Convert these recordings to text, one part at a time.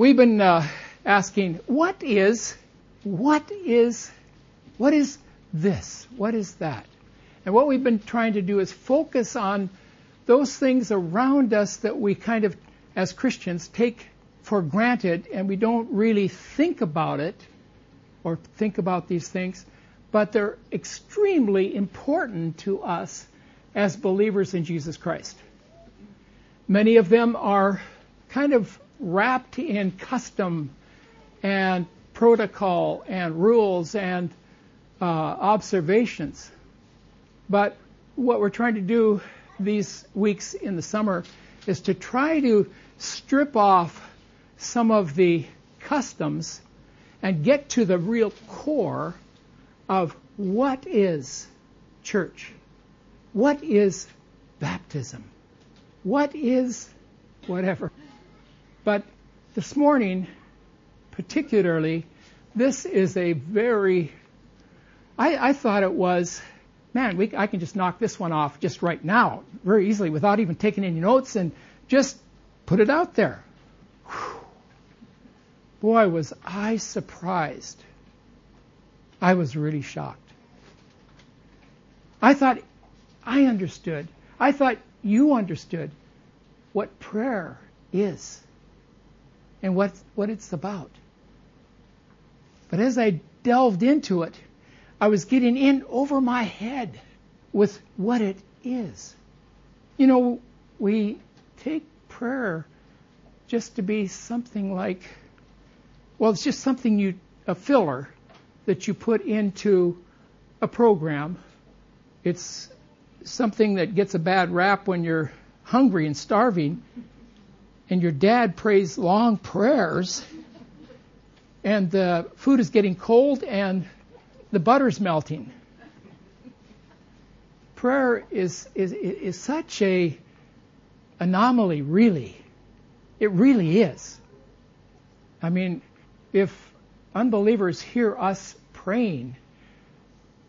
We've been uh, asking, what is, what is, what is this? What is that? And what we've been trying to do is focus on those things around us that we kind of, as Christians, take for granted and we don't really think about it or think about these things, but they're extremely important to us as believers in Jesus Christ. Many of them are kind of wrapped in custom and protocol and rules and uh, observations. But what we're trying to do these weeks in the summer is to try to strip off some of the customs and get to the real core of what is church? What is baptism? What is whatever? But this morning, particularly, this is a very, I, I thought it was, man, we, I can just knock this one off just right now, very easily, without even taking any notes and just put it out there. Whew. Boy, was I surprised. I was really shocked. I thought I understood. I thought you understood what prayer is and what, what it's about. But as I delved into it, I was getting in over my head with what it is. You know, we take prayer just to be something like, well, it's just something you, a filler that you put into a program. It's something that gets a bad rap when you're hungry and starving, and your dad prays long prayers, and the food is getting cold and the butter's melting. Prayer is, is, is such a anomaly, really. It really is. I mean, if unbelievers hear us praying,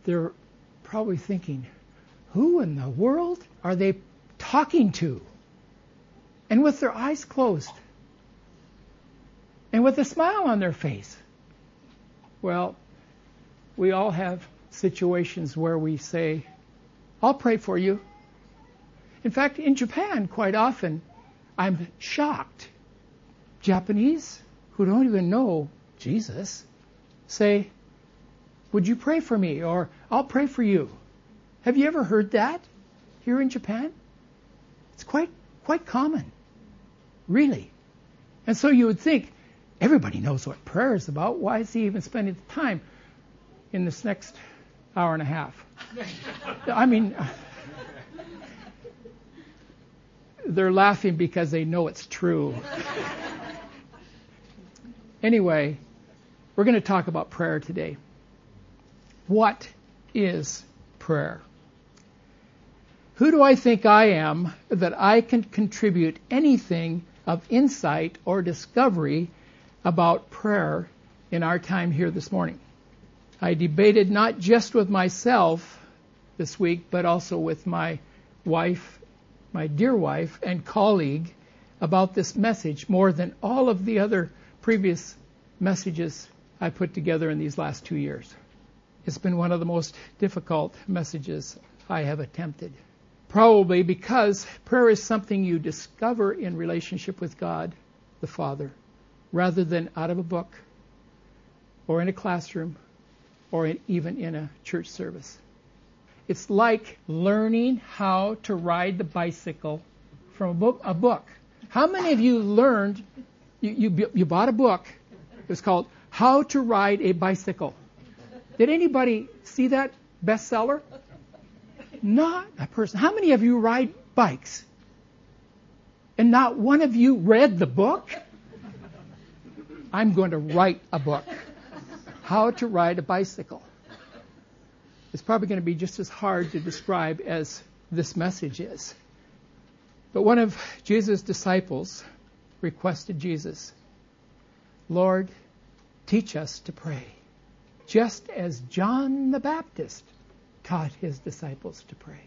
they're probably thinking, who in the world are they talking to? And with their eyes closed. And with a smile on their face. Well, we all have situations where we say, I'll pray for you. In fact, in Japan, quite often, I'm shocked. Japanese who don't even know Jesus say, Would you pray for me? Or I'll pray for you. Have you ever heard that here in Japan? It's quite quite common. Really. And so you would think everybody knows what prayer is about. Why is he even spending the time in this next hour and a half? I mean, they're laughing because they know it's true. anyway, we're going to talk about prayer today. What is prayer? Who do I think I am that I can contribute anything of insight or discovery about prayer in our time here this morning? I debated not just with myself this week, but also with my wife, my dear wife, and colleague about this message more than all of the other previous messages I put together in these last two years. It's been one of the most difficult messages I have attempted. Probably because prayer is something you discover in relationship with God, the Father, rather than out of a book or in a classroom or in, even in a church service. It's like learning how to ride the bicycle from a book. A book. How many of you learned? You, you, you bought a book. It was called "How to Ride a Bicycle." Did anybody see that bestseller? Not a person. How many of you ride bikes? And not one of you read the book? I'm going to write a book. How to ride a bicycle. It's probably going to be just as hard to describe as this message is. But one of Jesus' disciples requested Jesus, Lord, teach us to pray, just as John the Baptist taught his disciples to pray.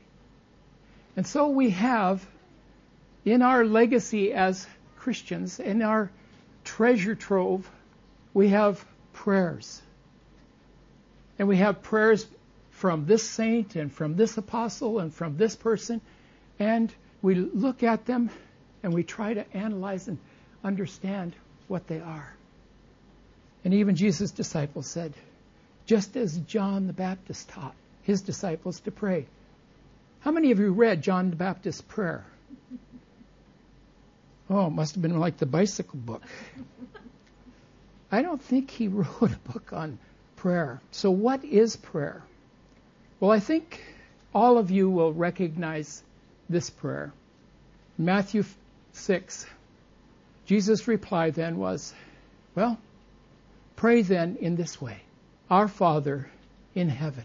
And so we have in our legacy as Christians, in our treasure trove, we have prayers. And we have prayers from this saint and from this apostle and from this person. And we look at them and we try to analyze and understand what they are. And even Jesus' disciples said, just as John the Baptist taught his disciples to pray. How many of you read John the Baptist's prayer? Oh, it must have been like the bicycle book. I don't think he wrote a book on prayer. So, what is prayer? Well, I think all of you will recognize this prayer. Matthew 6. Jesus' reply then was, Well, pray then in this way Our Father in heaven,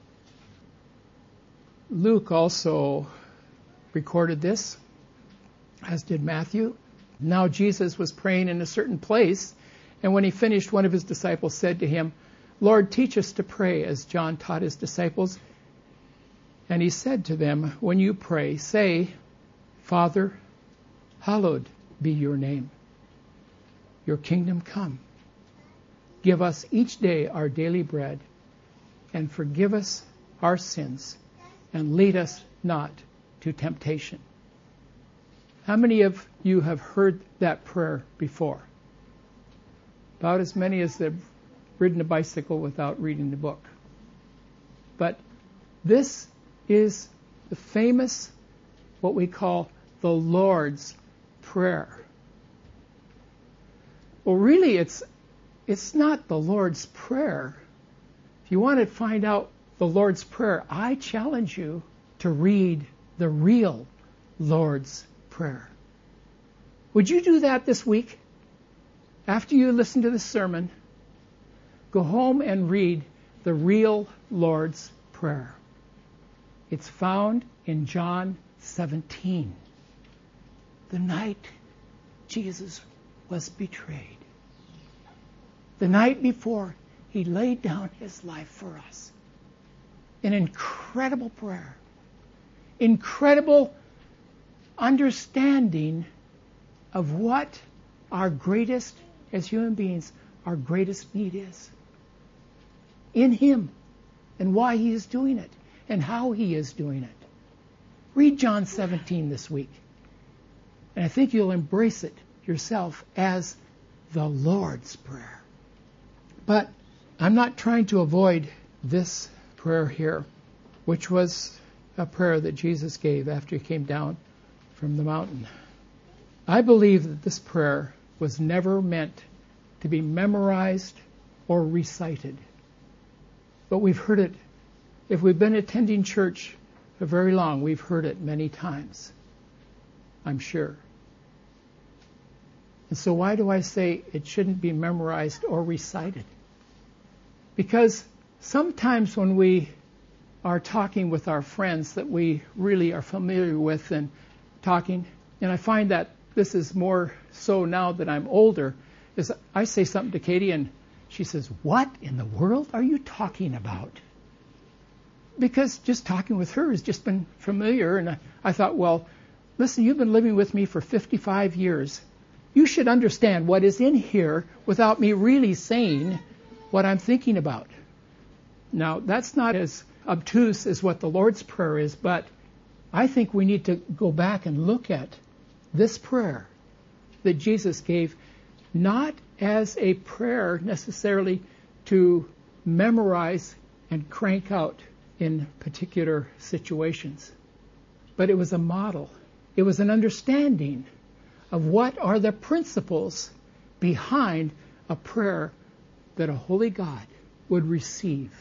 Luke also recorded this, as did Matthew. Now Jesus was praying in a certain place, and when he finished, one of his disciples said to him, Lord, teach us to pray as John taught his disciples. And he said to them, When you pray, say, Father, hallowed be your name. Your kingdom come. Give us each day our daily bread, and forgive us our sins, and lead us not to temptation. How many of you have heard that prayer before? About as many as have ridden a bicycle without reading the book. But this is the famous, what we call the Lord's Prayer. Well, really, it's, it's not the Lord's Prayer. If you want to find out the Lord's Prayer, I challenge you to read the real Lord's prayer. Would you do that this week? After you listen to this sermon, go home and read the real Lord's Prayer. It's found in John 17. The night Jesus was betrayed. The night before he laid down his life for us. An incredible prayer. Incredible understanding of what our greatest, as human beings, our greatest need is. In Him and why He is doing it and how He is doing it. Read John 17 this week. And I think you'll embrace it yourself as the Lord's Prayer. But I'm not trying to avoid this prayer here, which was a prayer that Jesus gave after he came down from the mountain. I believe that this prayer was never meant to be memorized or recited. But we've heard it. If we've been attending church for very long, we've heard it many times. I'm sure. And so why do I say it shouldn't be memorized or recited? Because sometimes when we are talking with our friends that we really are familiar with and talking, and I find that this is more so now that I'm older, is I say something to Katie and she says, What in the world are you talking about? Because just talking with her has just been familiar, and I, I thought, well, listen, you've been living with me for 55 years. You should understand what is in here without me really saying what I'm thinking about. Now, that's not as obtuse as what the Lord's Prayer is, but I think we need to go back and look at this prayer that Jesus gave, not as a prayer necessarily to memorize and crank out in particular situations, but it was a model. It was an understanding of what are the principles behind a prayer that a holy God would receive.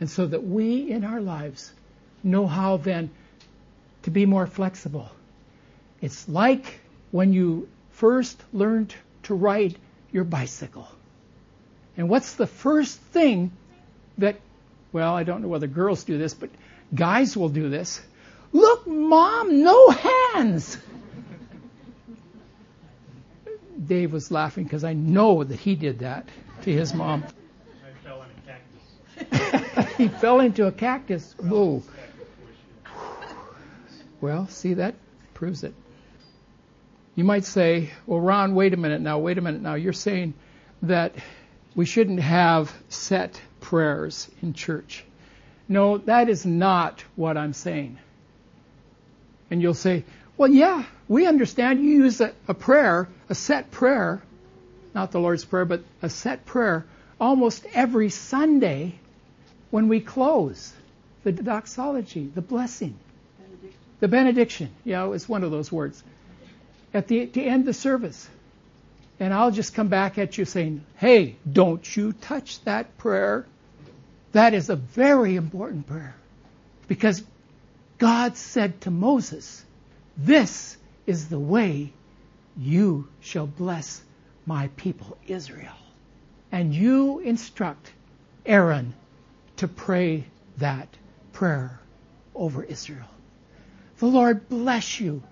And so that we in our lives know how then to be more flexible. It's like when you first learned to ride your bicycle. And what's the first thing that, well, I don't know whether girls do this, but guys will do this. Look, mom, no hands. Dave was laughing because I know that he did that to his mom. I fell in a cactus. He fell into a cactus. Whoa. Well, see, that proves it. You might say, well, Ron, wait a minute now, wait a minute now. You're saying that we shouldn't have set prayers in church. No, that is not what I'm saying. And you'll say, well, yeah, we understand you use a, a prayer, a set prayer, not the Lord's Prayer, but a set prayer almost every Sunday when we close the doxology, the blessing, benediction. the benediction. Yeah, it's one of those words. At the to end the service. And I'll just come back at you saying, hey, don't you touch that prayer. That is a very important prayer. Because God said to Moses, This is the way you shall bless my people Israel. And you instruct Aaron to pray that prayer over Israel. The Lord bless you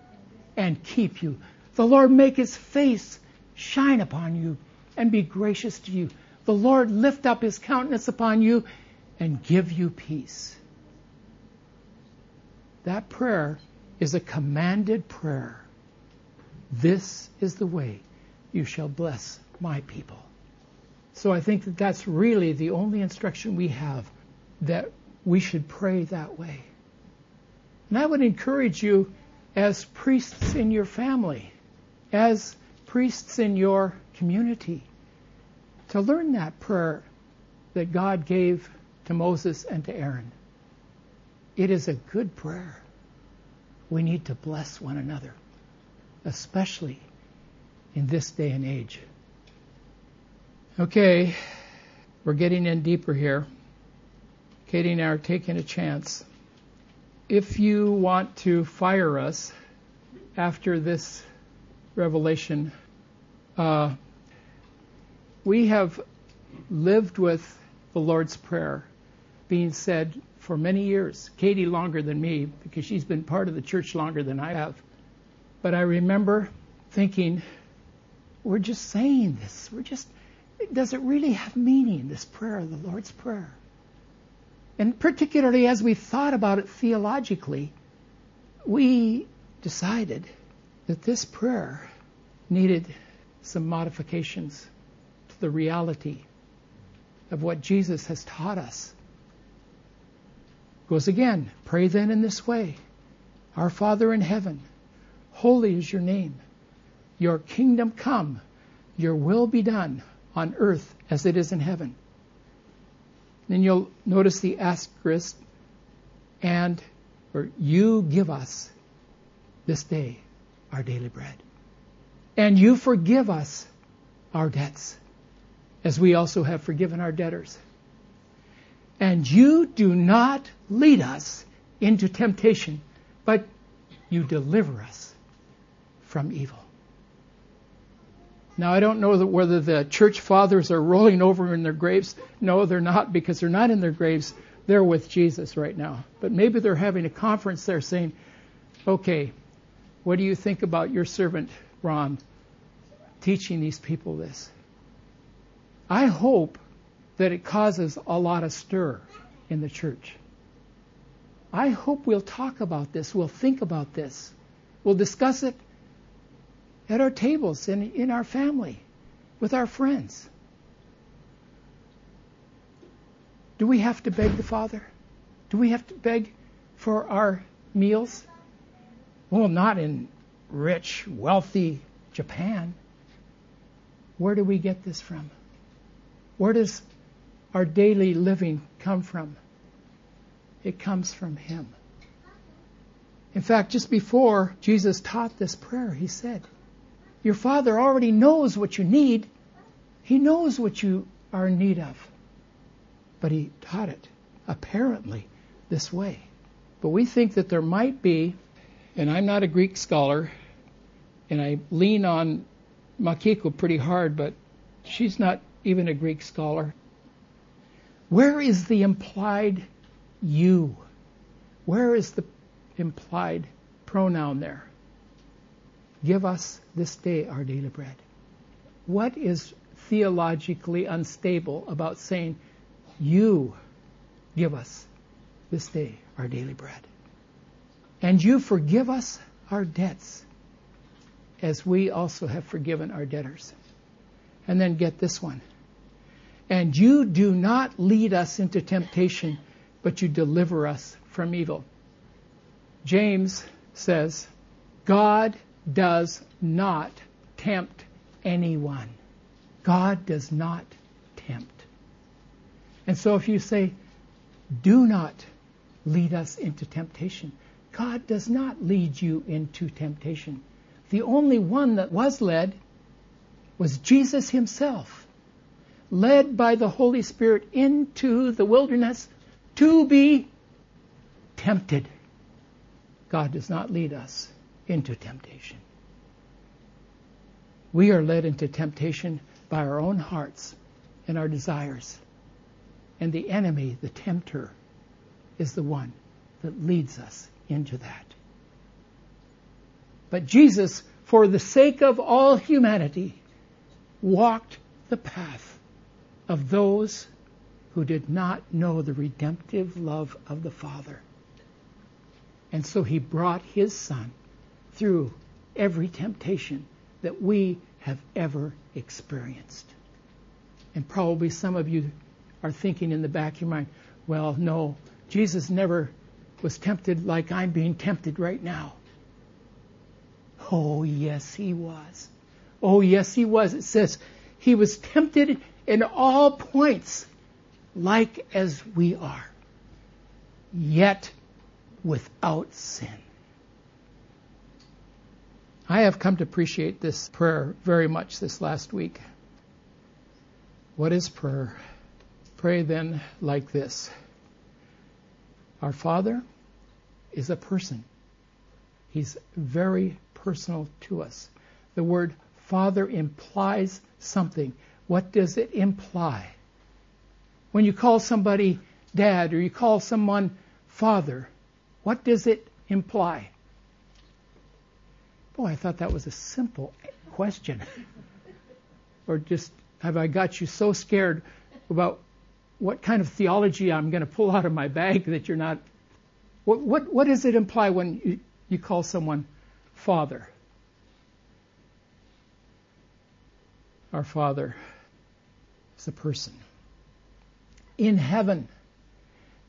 and keep you. The Lord make his face shine upon you and be gracious to you. The Lord lift up his countenance upon you and give you peace. That prayer is a commanded prayer. This is the way you shall bless my people. So I think that that's really the only instruction we have that we should pray that way. And I would encourage you as priests in your family, as priests in your community, to learn that prayer that God gave to Moses and to Aaron. It is a good prayer. We need to bless one another, especially in this day and age. Okay, we're getting in deeper here. Katie and I are taking a chance. If you want to fire us after this revelation, uh, we have lived with the Lord's Prayer being said for many years. Katie longer than me because she's been part of the church longer than I have. But I remember thinking, we're just saying this. We're just, does it really have meaning, this prayer, the Lord's Prayer? And particularly as we thought about it theologically, we decided that this prayer needed some modifications to the reality of what Jesus has taught us Goes again, pray then in this way Our Father in heaven, holy is your name. Your kingdom come, your will be done on earth as it is in heaven. Then you'll notice the asterisk, and or you give us this day our daily bread. And you forgive us our debts, as we also have forgiven our debtors. And you do not lead us into temptation, but you deliver us from evil. Now, I don't know whether the church fathers are rolling over in their graves. No, they're not, because they're not in their graves. They're with Jesus right now. But maybe they're having a conference there saying, okay, what do you think about your servant, Ron, teaching these people this? I hope that it causes a lot of stir in the church. I hope we'll talk about this, we'll think about this, we'll discuss it at our tables and in our family, with our friends. Do we have to beg the Father? Do we have to beg for our meals? Well, not in rich, wealthy Japan. Where do we get this from? Where does our daily living come from? It comes from Him. In fact, just before Jesus taught this prayer, He said, Your Father already knows what you need. He knows what you are in need of. But He taught it, apparently, this way. But we think that there might be, and I'm not a Greek scholar, and I lean on Makiko pretty hard, but She's not even a Greek scholar. Where is the implied you? Where is the implied pronoun there? Give us this day our daily bread. What is theologically unstable about saying, You give us this day our daily bread? And you forgive us our debts as we also have forgiven our debtors. And then get this one. And you do not lead us into temptation, but you deliver us from evil. James says, God does not tempt anyone. God does not tempt. And so if you say, do not lead us into temptation, God does not lead you into temptation. The only one that was led was Jesus himself, led by the Holy Spirit into the wilderness to be tempted. God does not lead us into temptation. We are led into temptation by our own hearts and our desires. And the enemy, the tempter, is the one that leads us into that. But Jesus, for the sake of all humanity, walked the path of those who did not know the redemptive love of the Father. And so he brought his Son through every temptation that we have ever experienced. And probably some of you are thinking in the back of your mind, well, no, Jesus never was tempted like I'm being tempted right now. Oh, yes, he was. Oh, yes, he was. It says he was tempted in all points like as we are, yet without sin. I have come to appreciate this prayer very much this last week. What is prayer? Pray then like this Our Father, is a person. He's very personal to us. The word father implies something. What does it imply? When you call somebody dad or you call someone father, what does it imply? Boy, I thought that was a simple question. or just have I got you so scared about what kind of theology I'm going to pull out of my bag that you're not what, what, what does it imply when you, you call someone Father? Our Father is a person. In heaven,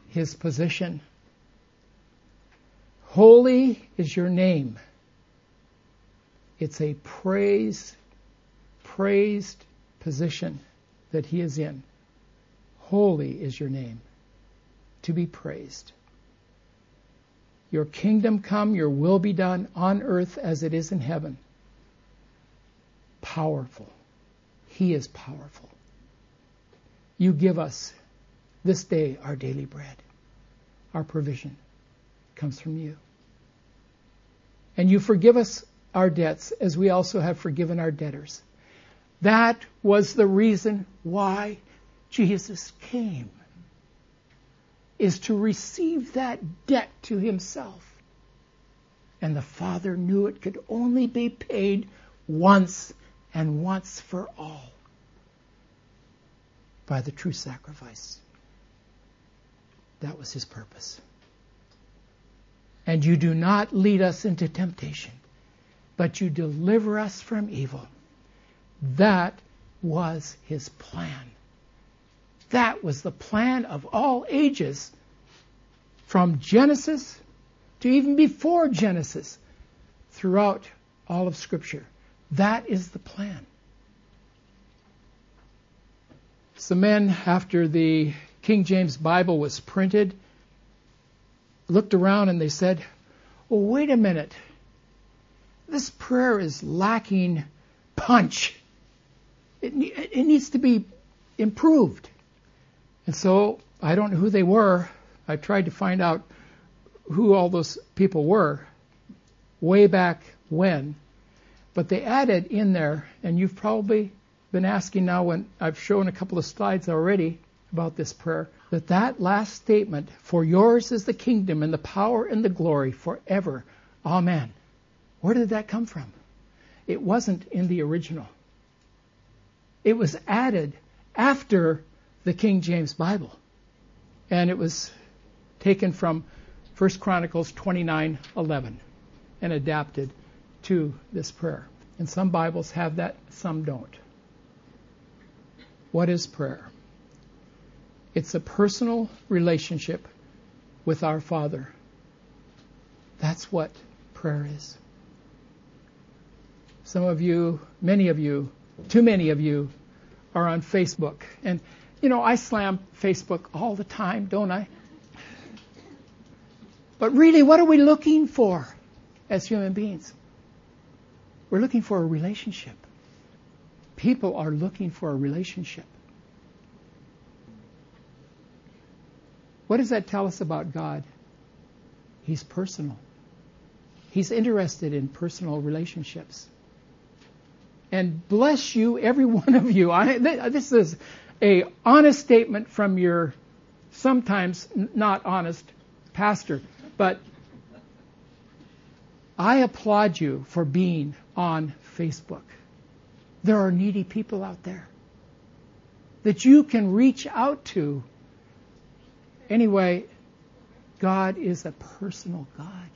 his position. Holy is your name. It's a praised, praised position that he is in. Holy is your name, to be praised. Your kingdom come, your will be done on earth as it is in heaven. Powerful. He is powerful. You give us this day our daily bread. Our provision comes from you. And you forgive us our debts as we also have forgiven our debtors. That was the reason why Jesus came is to receive that debt to himself. And the Father knew it could only be paid once and once for all by the true sacrifice. That was his purpose. And you do not lead us into temptation, but you deliver us from evil. That was his plan. That was the plan of all ages, from Genesis to even before Genesis, throughout all of Scripture. That is the plan. So, men, after the King James Bible was printed, looked around and they said, Well, wait a minute. This prayer is lacking punch. It, it needs to be improved. And so I don't know who they were. I tried to find out who all those people were way back when. But they added in there, and you've probably been asking now when I've shown a couple of slides already about this prayer that that last statement, for yours is the kingdom and the power and the glory forever. Amen. Where did that come from? It wasn't in the original. It was added after the King James Bible. And it was taken from 1 Chronicles 29:11 and adapted to this prayer. And some Bibles have that, some don't. What is prayer? It's a personal relationship with our Father. That's what prayer is. Some of you, many of you, too many of you are on Facebook. And, you know, I slam Facebook all the time, don't I? But really, what are we looking for as human beings? We're looking for a relationship. People are looking for a relationship. What does that tell us about God? He's personal. He's interested in personal relationships. And bless you, every one of you. I, this is a honest statement from your sometimes not honest pastor, but I applaud you for being on Facebook. There are needy people out there that you can reach out to Anyway, God is a personal God.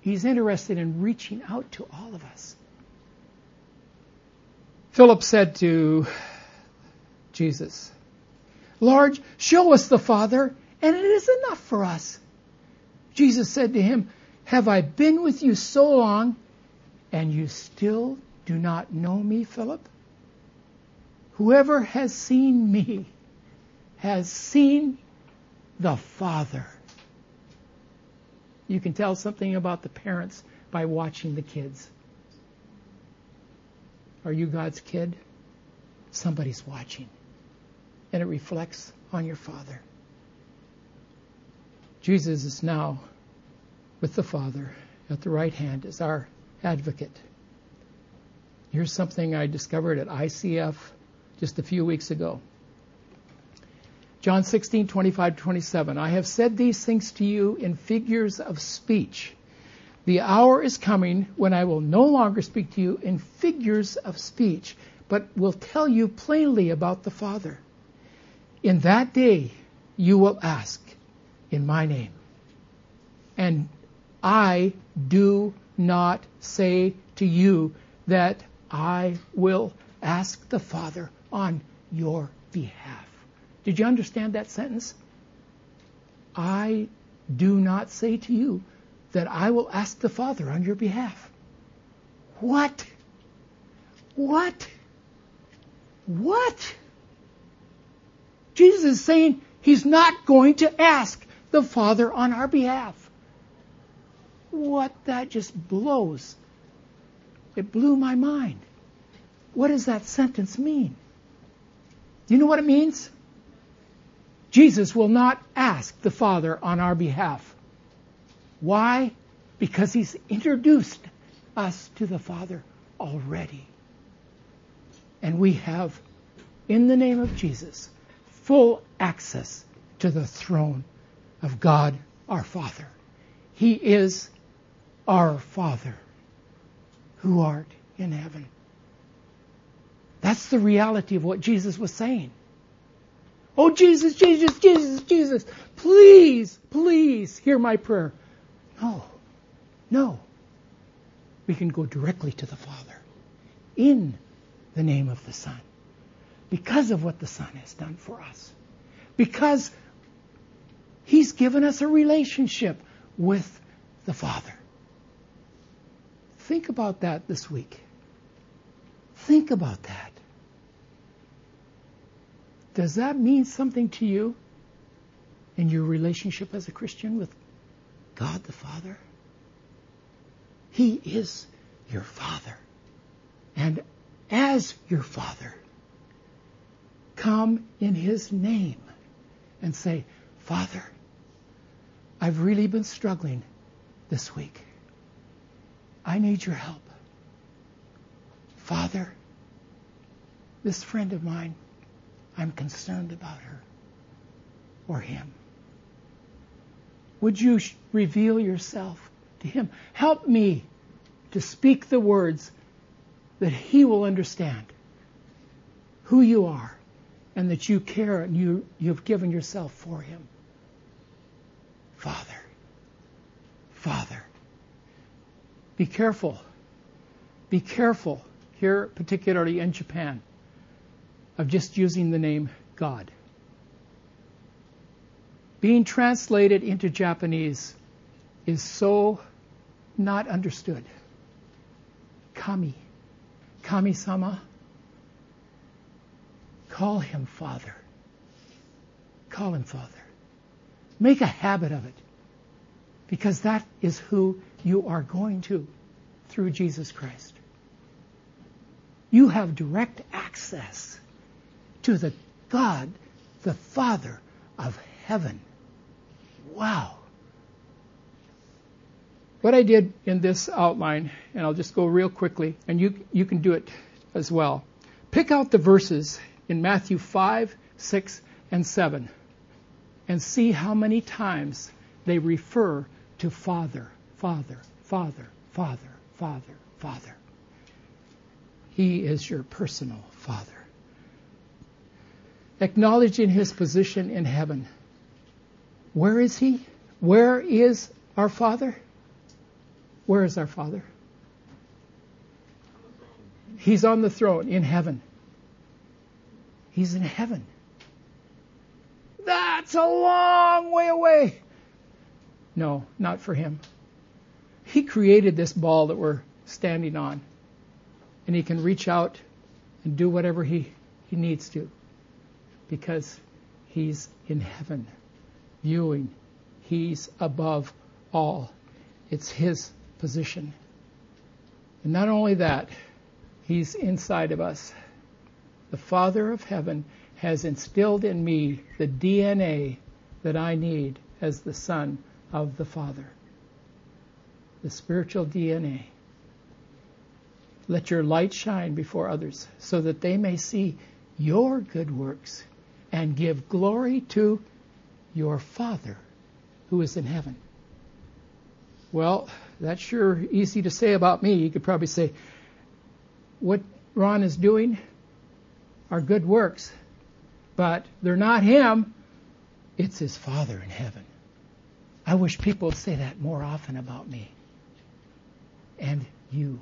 He's interested in reaching out to all of us. Philip said to Jesus, Lord, show us the Father, and it is enough for us. Jesus said to him, Have I been with you so long, and you still do not know me, Philip? Whoever has seen me has seen the Father. You can tell something about the parents by watching the kids. Are you God's kid? Somebody's watching. And it reflects on your Father. Jesus is now with the Father at the right hand as our advocate. Here's something I discovered at ICF just a few weeks ago. John 16, 25 27. I have said these things to you in figures of speech. The hour is coming when I will no longer speak to you in figures of speech, but will tell you plainly about the Father. In that day you will ask in my name. And I do not say to you that I will ask the Father on your behalf. Did you understand that sentence? I do not say to you that I will ask the Father on your behalf. What? What? What? Jesus is saying he's not going to ask the Father on our behalf. What? That just blows. It blew my mind. What does that sentence mean? You know what it means? Jesus will not ask the Father on our behalf. Why? Because he's introduced us to the Father already. And we have, in the name of Jesus, full access to the throne of God our Father. He is our Father who art in heaven. That's the reality of what Jesus was saying. Oh, Jesus, Jesus, Jesus, Jesus, please, please hear my prayer. No, no. We can go directly to the Father in the name of the Son because of what the Son has done for us. Because He's given us a relationship with the Father. Think about that this week. Think about that. Does that mean something to you in your relationship as a Christian with God the Father? He is your Father. And as your Father, come in His name and say, Father, I've really been struggling this week. I need your help. Father, this friend of mine, I'm concerned about her or him. Would you reveal yourself to him? Help me to speak the words that he will understand who you are and that you care and you, you've given yourself for him. Father, Father, be careful. Be careful here, particularly in Japan, of just using the name God. Being translated into Japanese is so not understood. Kami. Kami sama. Call him Father. Call him Father. Make a habit of it. Because that is who you are going to through Jesus Christ. You have direct access to the God, the Father of heaven. Wow. What I did in this outline, and I'll just go real quickly, and you, you can do it as well. Pick out the verses in Matthew 5, 6, and 7 and see how many times they refer to Father, Father, Father, Father, Father, Father. He is your personal Father. Acknowledging his position in heaven. Where is he? Where is our Father? Where is our Father? He's on the throne in heaven. He's in heaven. That's a long way away. No, not for him. He created this ball that we're standing on, and he can reach out and do whatever he, he needs to because he's in heaven, viewing. He's above all. It's his position. And not only that, he's inside of us. The Father of heaven has instilled in me the DNA that I need as the Son of the Father. The spiritual DNA. Let your light shine before others so that they may see your good works and give glory to your Father who is in heaven. Well, that's sure easy to say about me. You could probably say, what Ron is doing are good works but they're not him. It's his Father in heaven. I wish people would say that more often about me and you.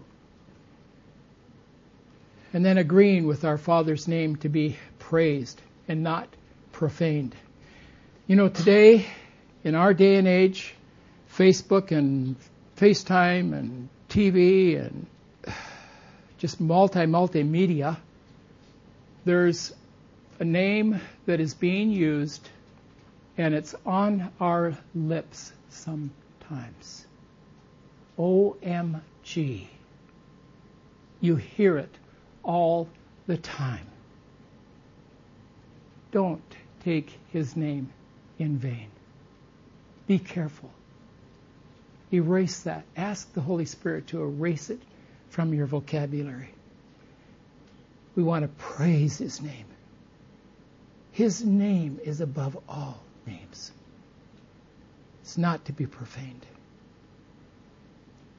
And then agreeing with our Father's name to be praised and not profaned. You know, today, in our day and age, Facebook and FaceTime and TV and just multi multimedia, there's a name that is being used and it's on our lips sometimes. OMG. You hear it all the time. Don't take his name in vain. Be careful. Erase that. Ask the Holy Spirit to erase it from your vocabulary. We want to praise his name. His name is above all names. It's not to be profaned.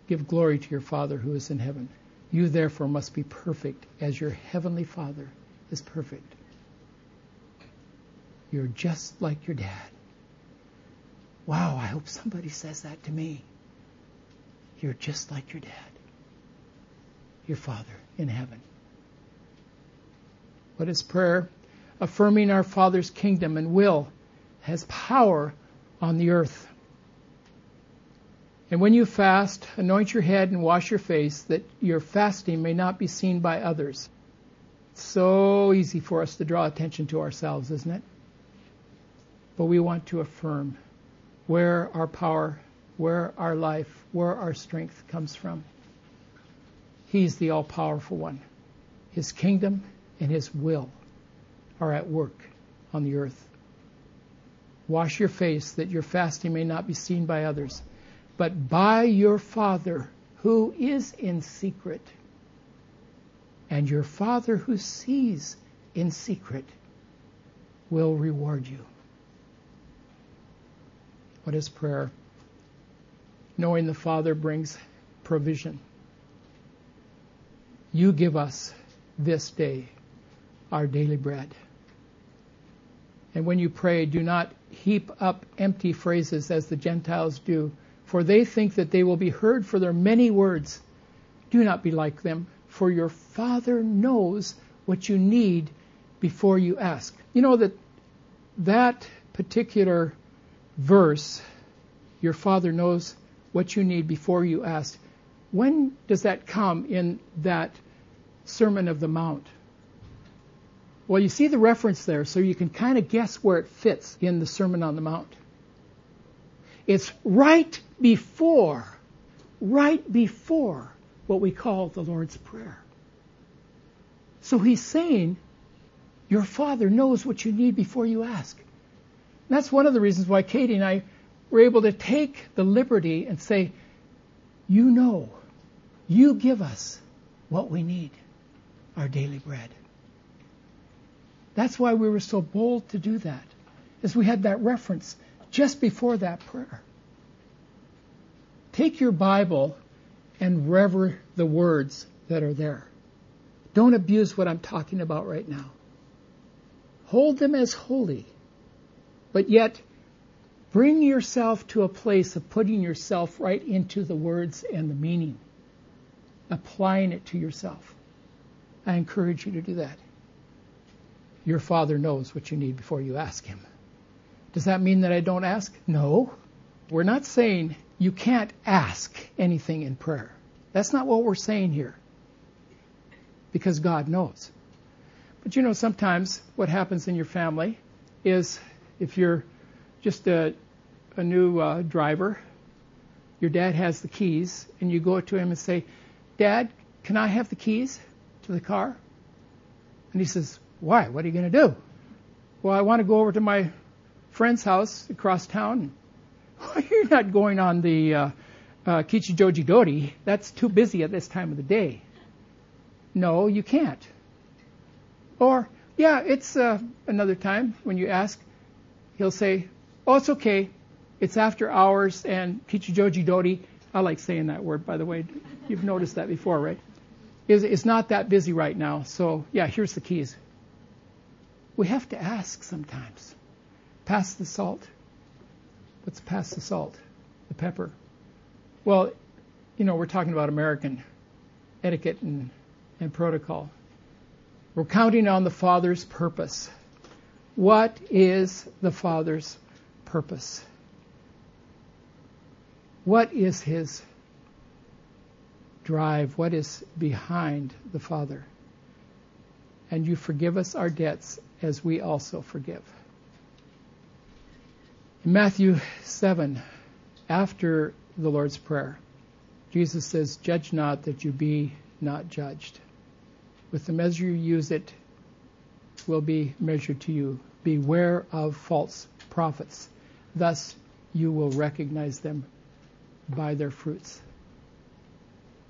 Give glory to your Father who is in heaven. You therefore must be perfect as your heavenly Father is perfect. You're just like your dad. Wow, I hope somebody says that to me. You're just like your dad, your Father in heaven. What is prayer? affirming our Father's kingdom and will, has power on the earth. And when you fast, anoint your head and wash your face, that your fasting may not be seen by others. It's so easy for us to draw attention to ourselves, isn't it? But we want to affirm where our power, where our life, where our strength comes from. He's the all powerful one. His kingdom and His will are at work on the earth. Wash your face that your fasting may not be seen by others, but by your Father who is in secret. and your Father who sees in secret will reward you. What is prayer? Knowing the Father brings provision. You give us this day our daily bread. And when you pray, do not heap up empty phrases as the Gentiles do, for they think that they will be heard for their many words. Do not be like them, for your Father knows what you need before you ask. You know that that particular verse, your Father knows what you need before you ask. When does that come in that Sermon of the Mount? Well, you see the reference there, so you can kind of guess where it fits in the Sermon on the Mount. It's right before, right before what we call the Lord's Prayer. So he's saying, Your Father knows what you need before you ask. And that's one of the reasons why Katie and I were able to take the liberty and say, You know, you give us what we need, our daily bread. That's why we were so bold to do that, as we had that reference just before that prayer. Take your Bible and rever the words that are there. Don't abuse what I'm talking about right now. Hold them as holy, but yet bring yourself to a place of putting yourself right into the words and the meaning, applying it to yourself. I encourage you to do that. Your Father knows what you need before you ask Him. Does that mean that I don't ask? No. We're not saying you can't ask anything in prayer. That's not what we're saying here. Because God knows. But you know, sometimes what happens in your family is if you're just a, a new uh, driver, your dad has the keys, and you go to him and say, Dad, can I have the keys to the car? And he says, why? What are you going to do? Well, I want to go over to my friend's house across town. You're not going on the uh, uh, Kichijoji Dori. That's too busy at this time of the day. No, you can't. Or, yeah, it's uh, another time when you ask, he'll say, oh, it's okay. It's after hours and Kichijoji Dori. I like saying that word, by the way. You've noticed that before, right? It's not that busy right now. So, yeah, here's the keys. We have to ask sometimes. Pass the salt. What's pass the salt? The pepper. Well, you know, we're talking about American etiquette and, and protocol. We're counting on the Father's purpose. What is the Father's purpose? What is his drive? What is behind the Father? And you forgive us our debts as we also forgive. In Matthew 7, after the Lord's Prayer, Jesus says, Judge not that you be not judged. With the measure you use, it will be measured to you. Beware of false prophets. Thus you will recognize them by their fruits.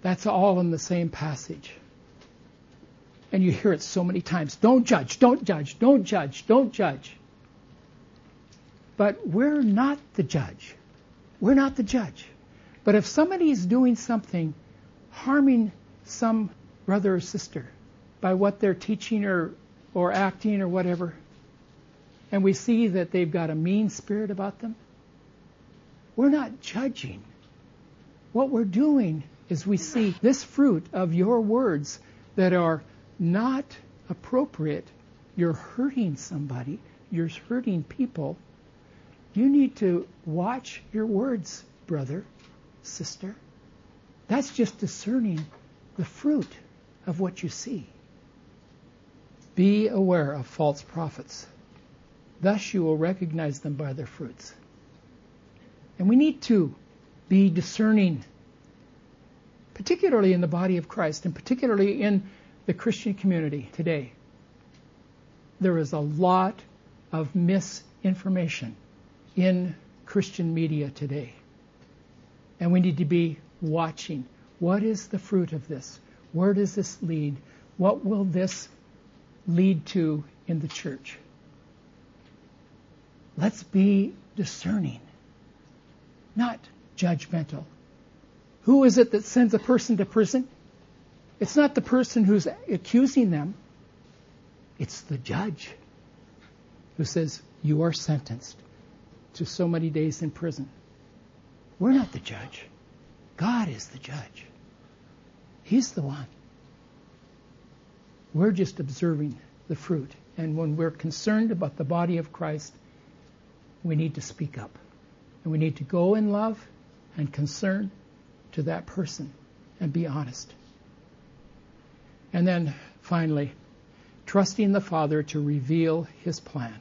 That's all in the same passage. And you hear it so many times. Don't judge, don't judge, don't judge, don't judge. But we're not the judge. We're not the judge. But if somebody is doing something harming some brother or sister by what they're teaching or, or acting or whatever, and we see that they've got a mean spirit about them, we're not judging. What we're doing is we see this fruit of your words that are not appropriate, you're hurting somebody, you're hurting people, you need to watch your words, brother, sister. That's just discerning the fruit of what you see. Be aware of false prophets. Thus you will recognize them by their fruits. And we need to be discerning, particularly in the body of Christ, and particularly in the Christian community today, there is a lot of misinformation in Christian media today. And we need to be watching. What is the fruit of this? Where does this lead? what will this lead to in the church? Let's be discerning, not judgmental. Who is it that sends a person to prison? It's not the person who's accusing them. It's the judge who says, You are sentenced to so many days in prison. We're not the judge. God is the judge. He's the one. We're just observing the fruit. And when we're concerned about the body of Christ, we need to speak up. And we need to go in love and concern to that person and be honest. And then finally, trusting the Father to reveal his plan.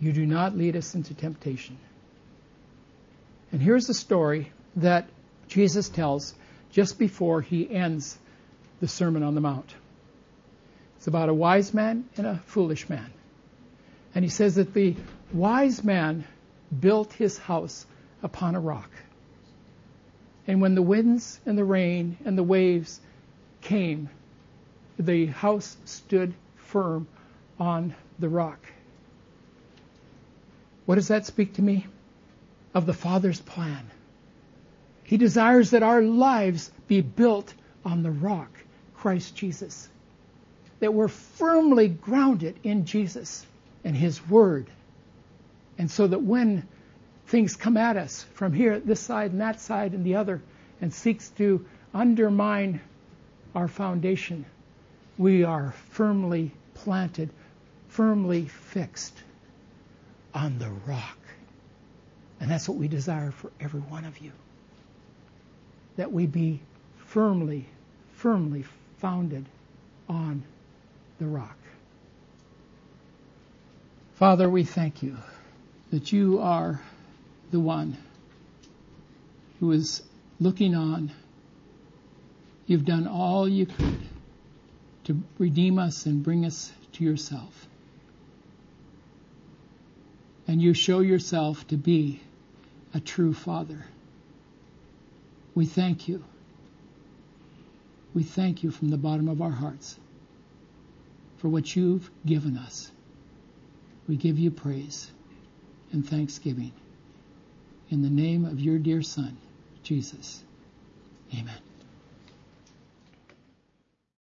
You do not lead us into temptation. And here's the story that Jesus tells just before he ends the Sermon on the Mount. It's about a wise man and a foolish man. And he says that the wise man built his house upon a rock. And when the winds and the rain and the waves came, the house stood firm on the rock. What does that speak to me? Of the Father's plan. He desires that our lives be built on the rock, Christ Jesus. That we're firmly grounded in Jesus and His Word. And so that when things come at us from here, this side and that side and the other, and seeks to undermine our foundation, we are firmly planted, firmly fixed on the rock. And that's what we desire for every one of you. That we be firmly, firmly founded on the rock. Father, we thank you that you are the one who is looking on. You've done all you could to redeem us and bring us to yourself. And you show yourself to be a true Father. We thank you. We thank you from the bottom of our hearts for what you've given us. We give you praise and thanksgiving. In the name of your dear Son, Jesus. Amen.